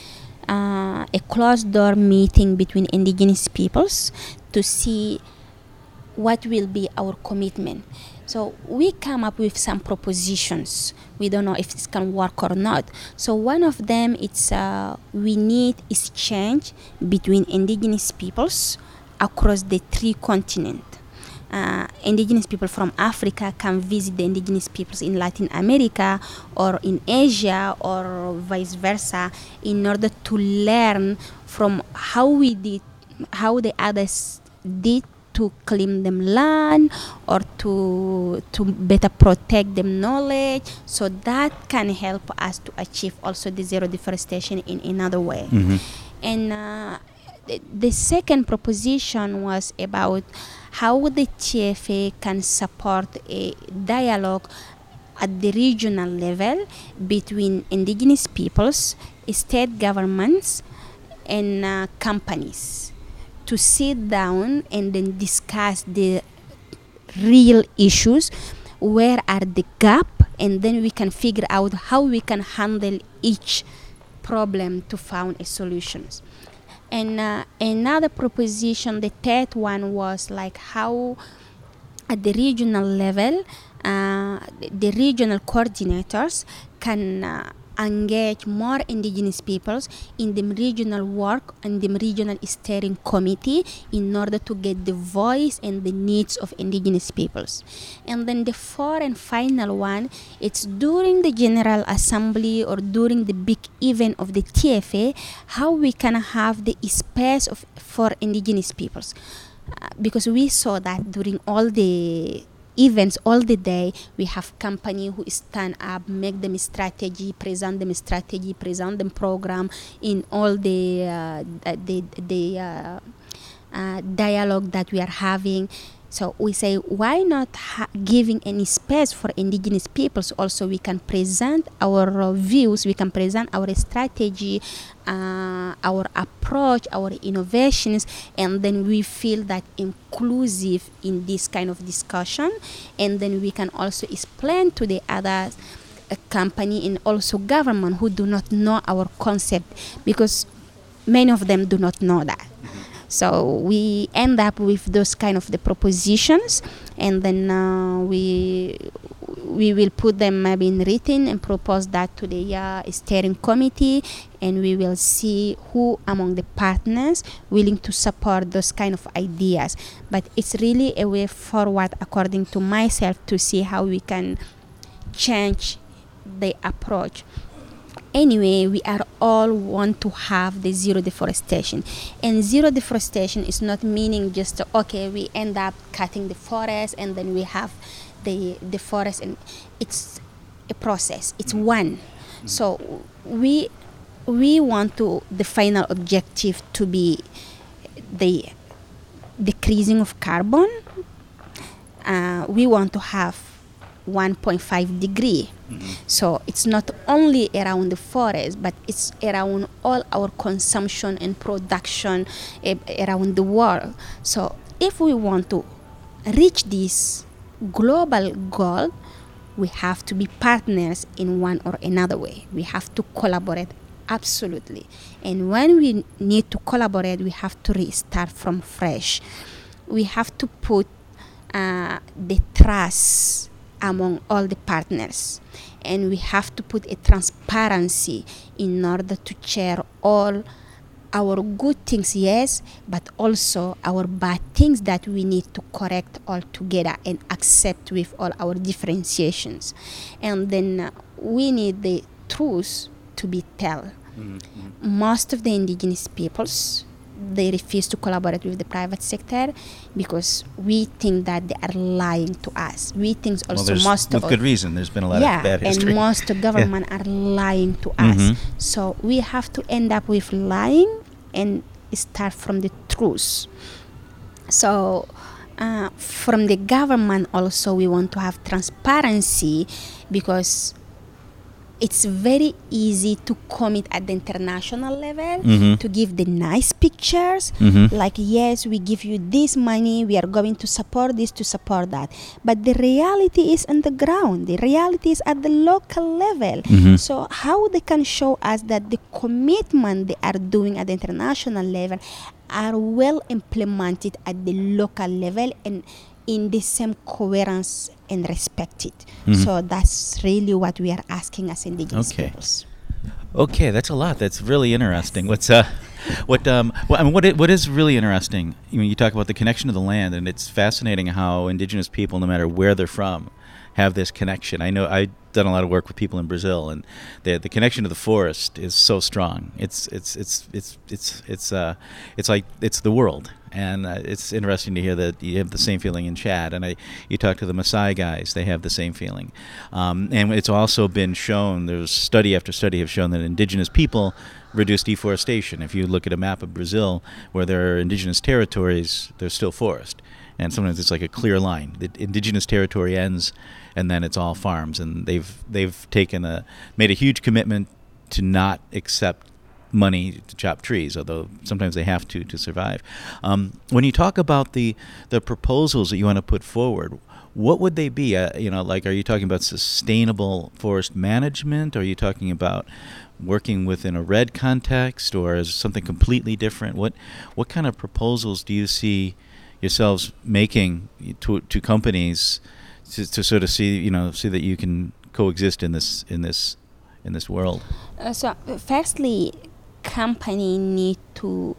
uh, a closed door meeting between indigenous peoples to see what will be our commitment. So we come up with some propositions. We don't know if this can work or not. So one of them it's uh, we need exchange between indigenous peoples across the three continents. Uh, indigenous people from Africa can visit the indigenous peoples in Latin America or in Asia or vice versa in order to learn from how we did, how the others did to claim them land or to to better protect them knowledge. So that can help us to achieve also the zero deforestation in another way. Mhm. and uh, the, the second proposition was about how the TFA can support a dialogue at the regional level between indigenous peoples, state governments, and uh, companies to sit down and then discuss the real issues where are the gap and then we can figure out how we can handle each problem to find a solutions and uh, another proposition the third one was like how at the regional level uh, the- regional coordinators can uh, engage more indigenous peoples in the regional work and the regional steering committee in order to get the voice and the needs of indigenous peoples. And then the fourth and final one it's during the general assembly or during the big event of the tfa how we can have the space of for indigenous peoples. Uh, because we saw that during all the events all the day we have company who stand up make them strategy present them strategy present them program in all the uh, the the uh, uh, dialogue that we are having so we say why not ha- giving any space for indigenous peoples also we can present our uh, views we can present our strategy uh, our approach our innovations and then we feel that inclusive in this kind of discussion and then we can also explain to the others a company and also government who do not know our concept because many of them do not know that. So we end up with those kind of the propositions, and then uh, we we will put them maybe in written and propose that to the uh, steering committee, and we will see who among the partners willing to support those kind of ideas. But it's really a way forward, according to myself, to see how we can change the approach anyway we are all want to have the zero deforestation. And zero deforestation is not meaning just okay we end up cutting the forest and then we have the the forest and it's a process. It's one. So we we want to the final objective to be the decreasing of carbon. Uh, we want to have 1.5 degree so it's not only around the forest, but it's around all our consumption and production eh, around the world. So if we want to reach this global goal, we have to be partners in one or another way. We have to collaborate absolutely. And when we need to collaborate, we have to restart from fresh. We have to put uh, the trust among all the partners. And we have to put a transparency in order to share all our good things yes but also our bad things that we need to correct all together and accept with all our differentiations. And then uh, we need the truth to be told mm-hmm. most of the indigenous peoples they refuse to collaborate with the private sector because we think that they are lying to us. We think also well, most with of good reason. There's been a lot yeah, of bad history. and most government yeah. are lying to us. Mm-hmm. So we have to end up with lying and start from the truth. So. Uh, from the government also we want to have transparency because it's very easy to commit at the international level mm-hmm. to give the nice pictures mm-hmm. like yes we give you this money we are going to support this to support that but the reality is on the ground the reality is at the local level mm-hmm. so how they can show us that the commitment they are doing at the international level are well implemented at the local level and in the same coherence and respect it. Mhm. So that's really what we are asking as indigenous Okay. peoples. Okay, that's a lot. That's really interesting. What's uh, what um, well, I mean, what i- what is really interesting? You mean, you talk about the connection to the land, and it's fascinating how indigenous people, no matter where they're from, have this connection. I know I've done a lot of work with people in Brazil, and the the connection to the forest is so strong. It's it's it's it's it's it's uh, it's like it's the world. And uh, it's interesting to hear that you have the same feeling in Chad. And I, you talk to the Maasai guys; they have the same feeling. Um, and it's also been shown. There's study after study have shown that indigenous people reduce deforestation. If you look at a map of Brazil, where there are indigenous territories, there's still forest and sometimes it's like a clear line. The indigenous territory ends, and then it's all farms. And they've they've taken a made a huge commitment to not accept money to chop trees, although sometimes they have to to survive. Um, when you talk about the the proposals that you want to put forward. What would they be? Uh, you know, like, are you talking about sustainable forest management? Are you talking about working within a REDD context, or is something completely different? What what kind of proposals do you see yourselves making to to companies to, to sort of see you know see that you can coexist in this in this in this world? Uh, so, firstly, company need to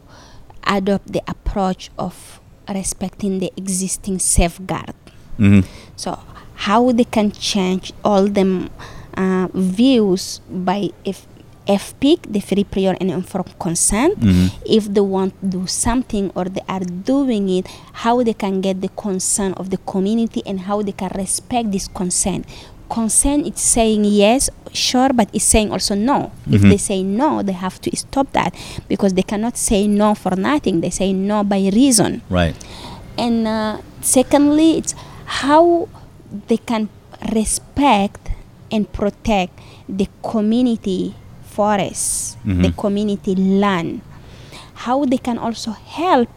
adopt the approach of respecting the existing safeguard. Mm-hmm. So, how they can change all them uh, views by if FPIC, the free prior and informed consent, Mhm. if they want to do something or they are doing it, how they can get the consent of the community and how they can respect this consent. Consent is saying yes, sure, but it's saying also no. If Mhm. they say no, they have to stop that because they cannot say no for nothing. They say no by reason. Right. And uh, secondly, it's how they can respect and protect the community forest the Mhm. community land. How they can also help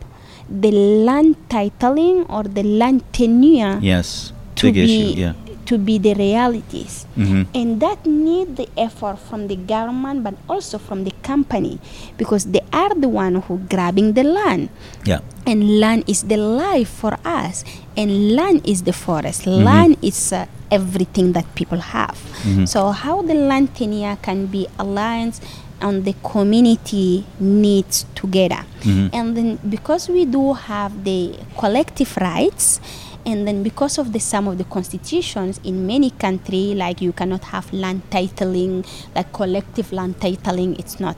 the land titling or the land tenure Yes. to Big be issue. Yeah. To be the realities. Mhm. And that need the effort from the government but also from the company because they are the one who grabbing the land. Yeah. And land is the life for us. And land is the forest. Mm-hmm. Land is uh, everything that people have. Mm-hmm. So how the land tenure can be aligned on the community needs together. Mm-hmm. And then because we do have the collective rights, and then because of the some of the constitutions in many country, like you cannot have land titling, like collective land titling, it's not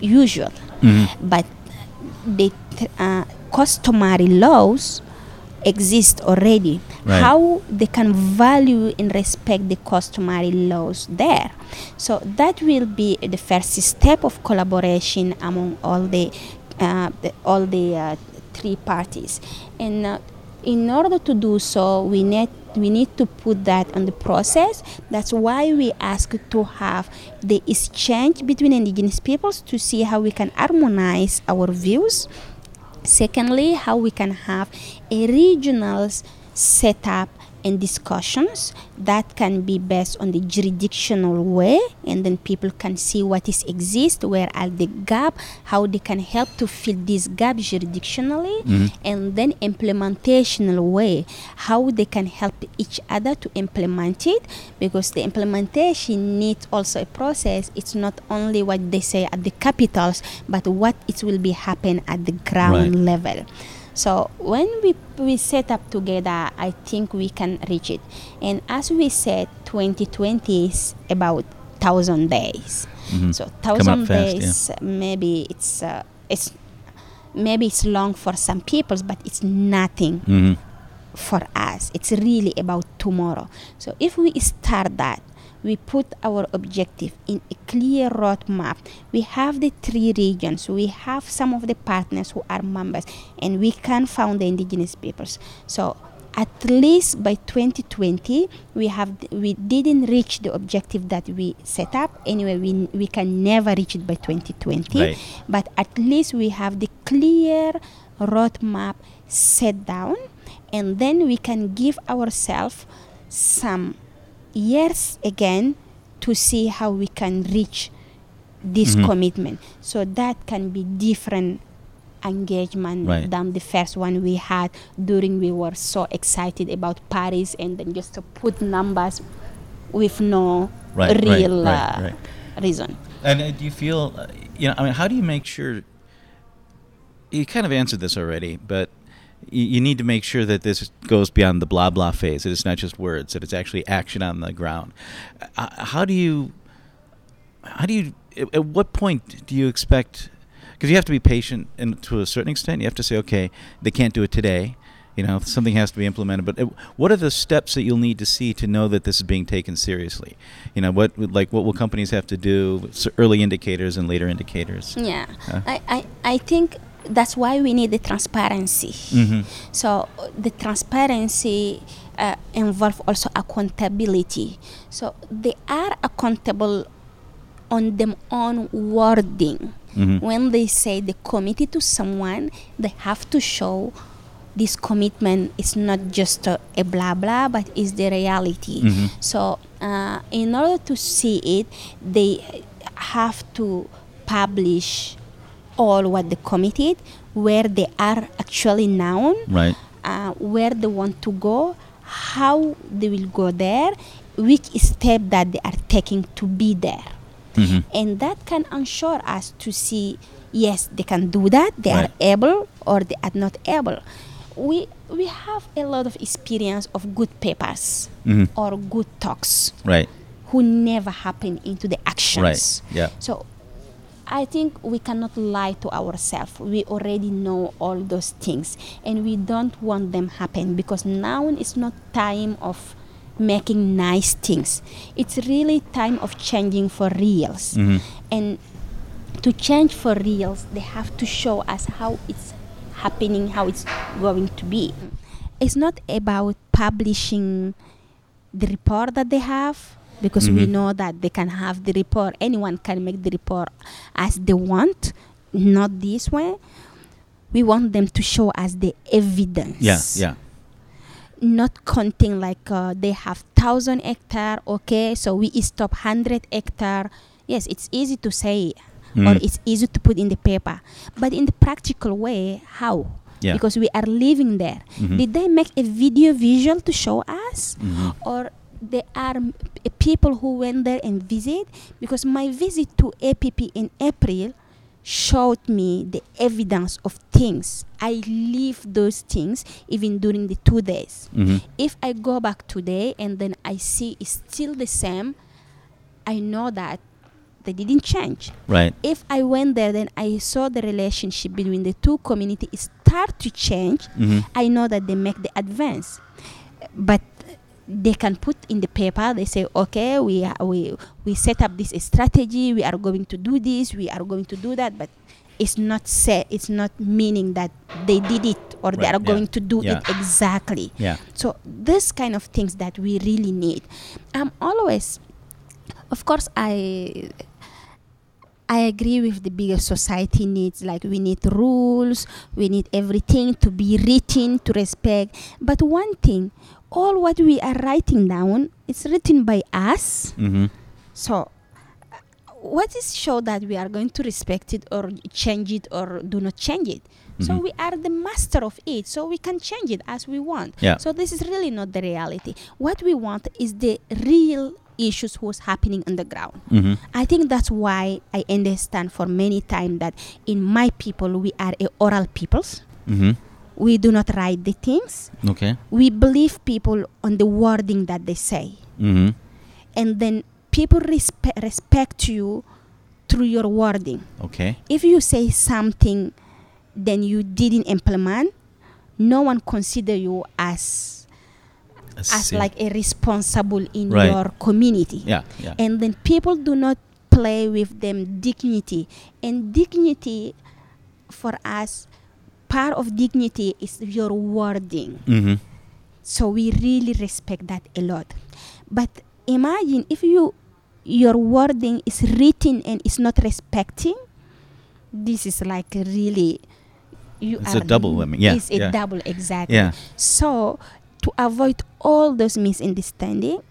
usual. But the uh, customary laws exist already. Right. How they can value and respect the customary laws there. So that will be the first step of collaboration among all the, uh, the all the uh, three parties. And uh, in order to do so, we need we need to put that on the process. That's why we ask to have the exchange between indigenous peoples to see how we can harmonize our views. Secondly, how we can have a regional setup and discussions that can be based on the jurisdictional way and then people can see what is exist where are the gap how they can help to fill this gap jurisdictionally mm-hmm. and then implementational way how they can help each other to implement it because the implementation needs also a process. It's not only what they say at the capitals but what it will be happen at the ground Right. level so when we, we set up together, I think we can reach it. And as we said, 2020 is about thousand days. So Mm-hmm. Coming up thousand fast, yeah. days, maybe it's uh, it's maybe it's long for some people, but it's nothing hmm for us. It's really about tomorrow. So if we start that, we put our objective in a clear roadmap. We have the three regions. We have some of the partners who are members, and we can found the indigenous peoples. So at least by 2020, we have we didn't reach the objective that we set up. Anyway, we we can never reach it by 2020 Right. but at least we have the clear roadmap set down and then we can give ourselves some years again to see how we can reach this Mhm. commitment so that can be different engagement Right. than the first one we had during we were so excited about paris and then just to put numbers with no Right, real right, uh, reason And uh, do you feel, uh, you know, I mean, how do you make sure? You kind of answered this already, but you, you need to make sure that this goes beyond the blah blah phase. That it's not just words. That it's actually action on the ground. Uh, how do you? How do you? At, at what point do you expect? Because you have to be patient, and to a certain extent, you have to say, okay, they can't do it today. You know, something has to be implemented. But uh, what are the steps that you'll need to see to know that this is being taken seriously? You know, what like what will companies have to do? Early indicators and later indicators. Yeah? I, I, I think that's why we need the transparency. Mhm. So the transparency uh, involve also accountability. So they are accountable on them own wording. Mhm. When they say they committed to someone, they have to show this commitment is not just a, a blah blah, but is the reality. Mhm. So uh, in order to see it, they have to publish all what they committed, where they are actually now, Right. uh, where they want to go, how they will go there, which step that they are taking to be there. Mhm. And that can ensure us to see yes, they can do that, they Right. are able or they are not able. We, we have a lot of experience of good papers Mhm. or good talks Right. who never happen into the actions. Right. Yeah. So I think we cannot lie to ourselves. We already know all those things and we don't want them happen because now is not time of making nice things. It's really time of changing for reals. Mhm. And to change for reals, they have to show us how it's happening, how it's going to be. It's not about publishing the report that they have because we Mhm. know that they can have the report anyone can make the report as they want not this way we want them to show us the evidence Yeah. Yeah. not counting like uh, they have thousand hectare okay so we stop 100 hectare yes it's easy to say or Mm. it's easy to put in the paper but in the practical way how Yeah. because we are living there Mhm. did they make a video visual to show us Mhm. or there are p- people who went there and visit because my visit to app in april showed me the evidence of things i live those things even during the two days Mhm. if i go back today and then i see it's still the same i know that they didn't change Right. if i went there then i saw the relationship between the two communities start to change Mhm. I know that they make the advance, but they can put in the paper. They say, okay, we we we set up this strategy. We are going to do this. We are going to do that. But it's not say it's not meaning that they did it or they are yeah, going to do yeah. it exactly. Yeah. So this kind of things that we really need. I'm always, of course, I I agree with the bigger society needs. Like we need rules, we need everything to be written to respect. But one thing, all what we are writing down is written by us. Mm-hmm. So uh, what is show that we are going to respect it or change it or do not change it? So Mhm. we are the master of it, so we can change it as we want. Yeah. So this is really not the reality. What we want is the real issues what's happening on the ground. Mm-hmm. I think that's why I understand for many time that in my people we are a oral peoples. Mm-hmm. We do not write the things. Okay. We believe people on the wording that they say, Mm-hmm. and then people respe- respect you through your wording. Okay. If you say something, then you didn't implement. No one consider you as as like a responsible in Right. your community. Yeah. Yeah. and then people do not play with them dignity and dignity for us part of dignity is your wording mm-hmm. so we really respect that a lot but imagine if you your wording is written and is not respecting this is like really you It's a are double whammy. Yeah, it's a yeah. double exactly Yeah. so to avoid all those misunderstanding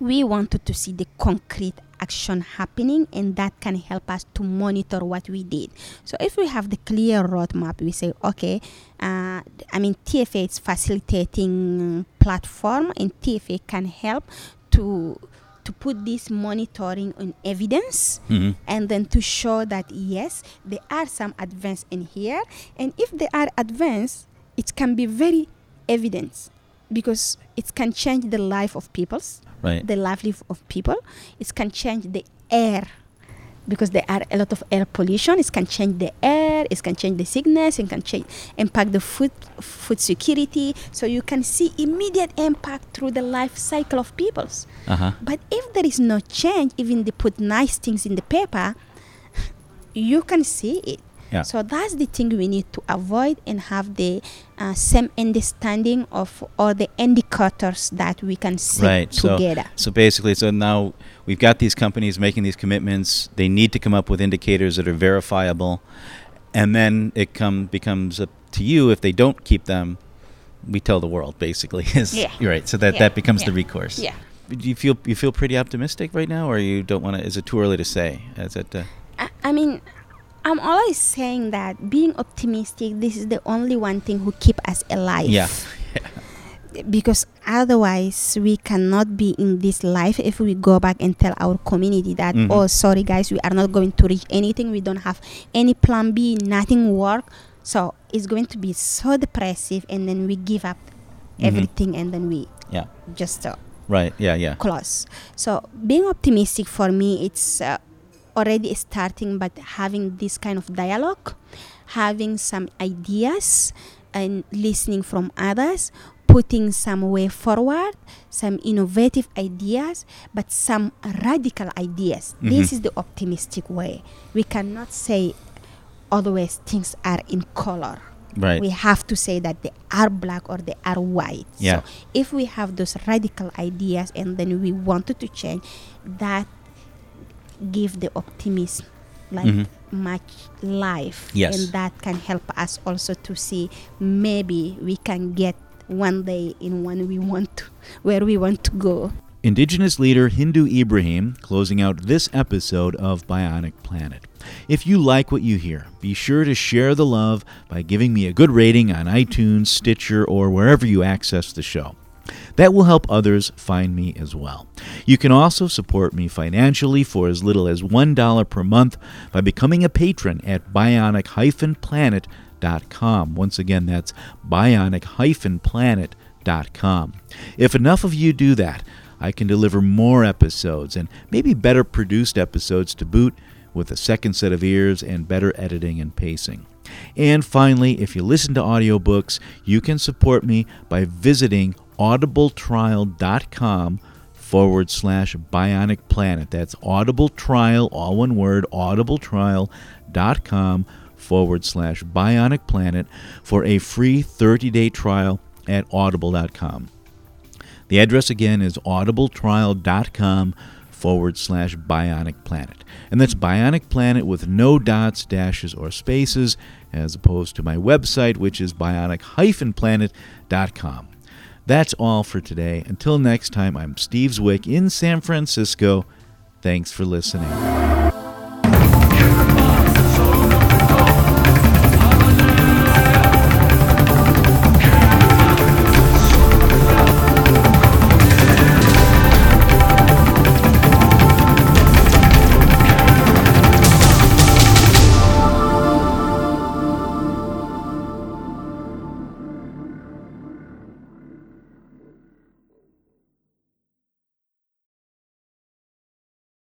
we wanted to see the concrete action happening and that can help us to monitor what we did. So if we have the clear roadmap we say okay uh, i mean tfa is facilitating platform and tfa can help to to put this monitoring on evidence Mm-hmm. and then to show that yes there are some advance in here. And if there are advanced it can be very evident because it can change the life of peoples Right. the livelihood of people it can change the air because there are a lot of air pollution it can change the air it can change the sickness it can change impact the food food security so you can see immediate impact through the life cycle of peoples Uh-huh. but if there is no change, even they put nice things in the paper, you can see it. Yeah. So that's the thing we need to avoid and have the uh, same understanding of all the indicators that we can see right. together. So, so basically, so now we've got these companies making these commitments. They need to come up with indicators that are verifiable, and then it come becomes up to you if they don't keep them. We tell the world basically. Is, Yeah. You're right. So that Yeah. that becomes the recourse. yeah. Do you feel you feel pretty optimistic right now, or you don't want to? Is it too early to say? Is it? Uh, I, I mean, I'm always saying that being optimistic, this is the only one thing who keep us alive. yeah. because otherwise we cannot be in this life if we go back and tell our community that Mhm. oh sorry guys we are not going to reach anything we don't have any plan b nothing work so it's going to be so depressive and then we give up Mhm. everything and then we Yeah. just uh, Right. Yeah. Yeah. close so being optimistic for me it's uh, already starting but having this kind of dialogue having some ideas and listening from others putting some way forward some innovative ideas but some radical ideas this Mhm. is the optimistic way we cannot say always things are in color Right. we have to say that they are black or they are white. Yeah. So if we have those radical ideas and then we wanted to change, that give the optimism like Mhm. much life. Yes. And that can help us also to see maybe we can get one day in when we want to, where we want to go. Indigenous leader Hindou Ibrahim closing out this episode of Bionic Planet. If you like what you hear, be sure to share the love by giving me a good rating on iTunes, Stitcher, or wherever you access the show. That will help others find me as well. You can also support me financially for as little as $1 per month by becoming a patron at bionic-planet.com. Once again, that's bionic-planet.com. If enough of you do that, I can deliver more episodes and maybe better produced episodes to boot with a second set of ears and better editing and pacing. And finally, if you listen to audiobooks, you can support me by visiting audibletrial.com forward slash bionic planet. That's audible trial, all one word, audibletrial.com forward slash bionic planet for a free 30 day trial at audible.com. The address again is audibletrial.com forward slash bionic planet. And that's bionic planet with no dots, dashes, or spaces, as opposed to my website, which is bionic planet.com. That's all for today. Until next time, I'm Steve Zwick in San Francisco. Thanks for listening.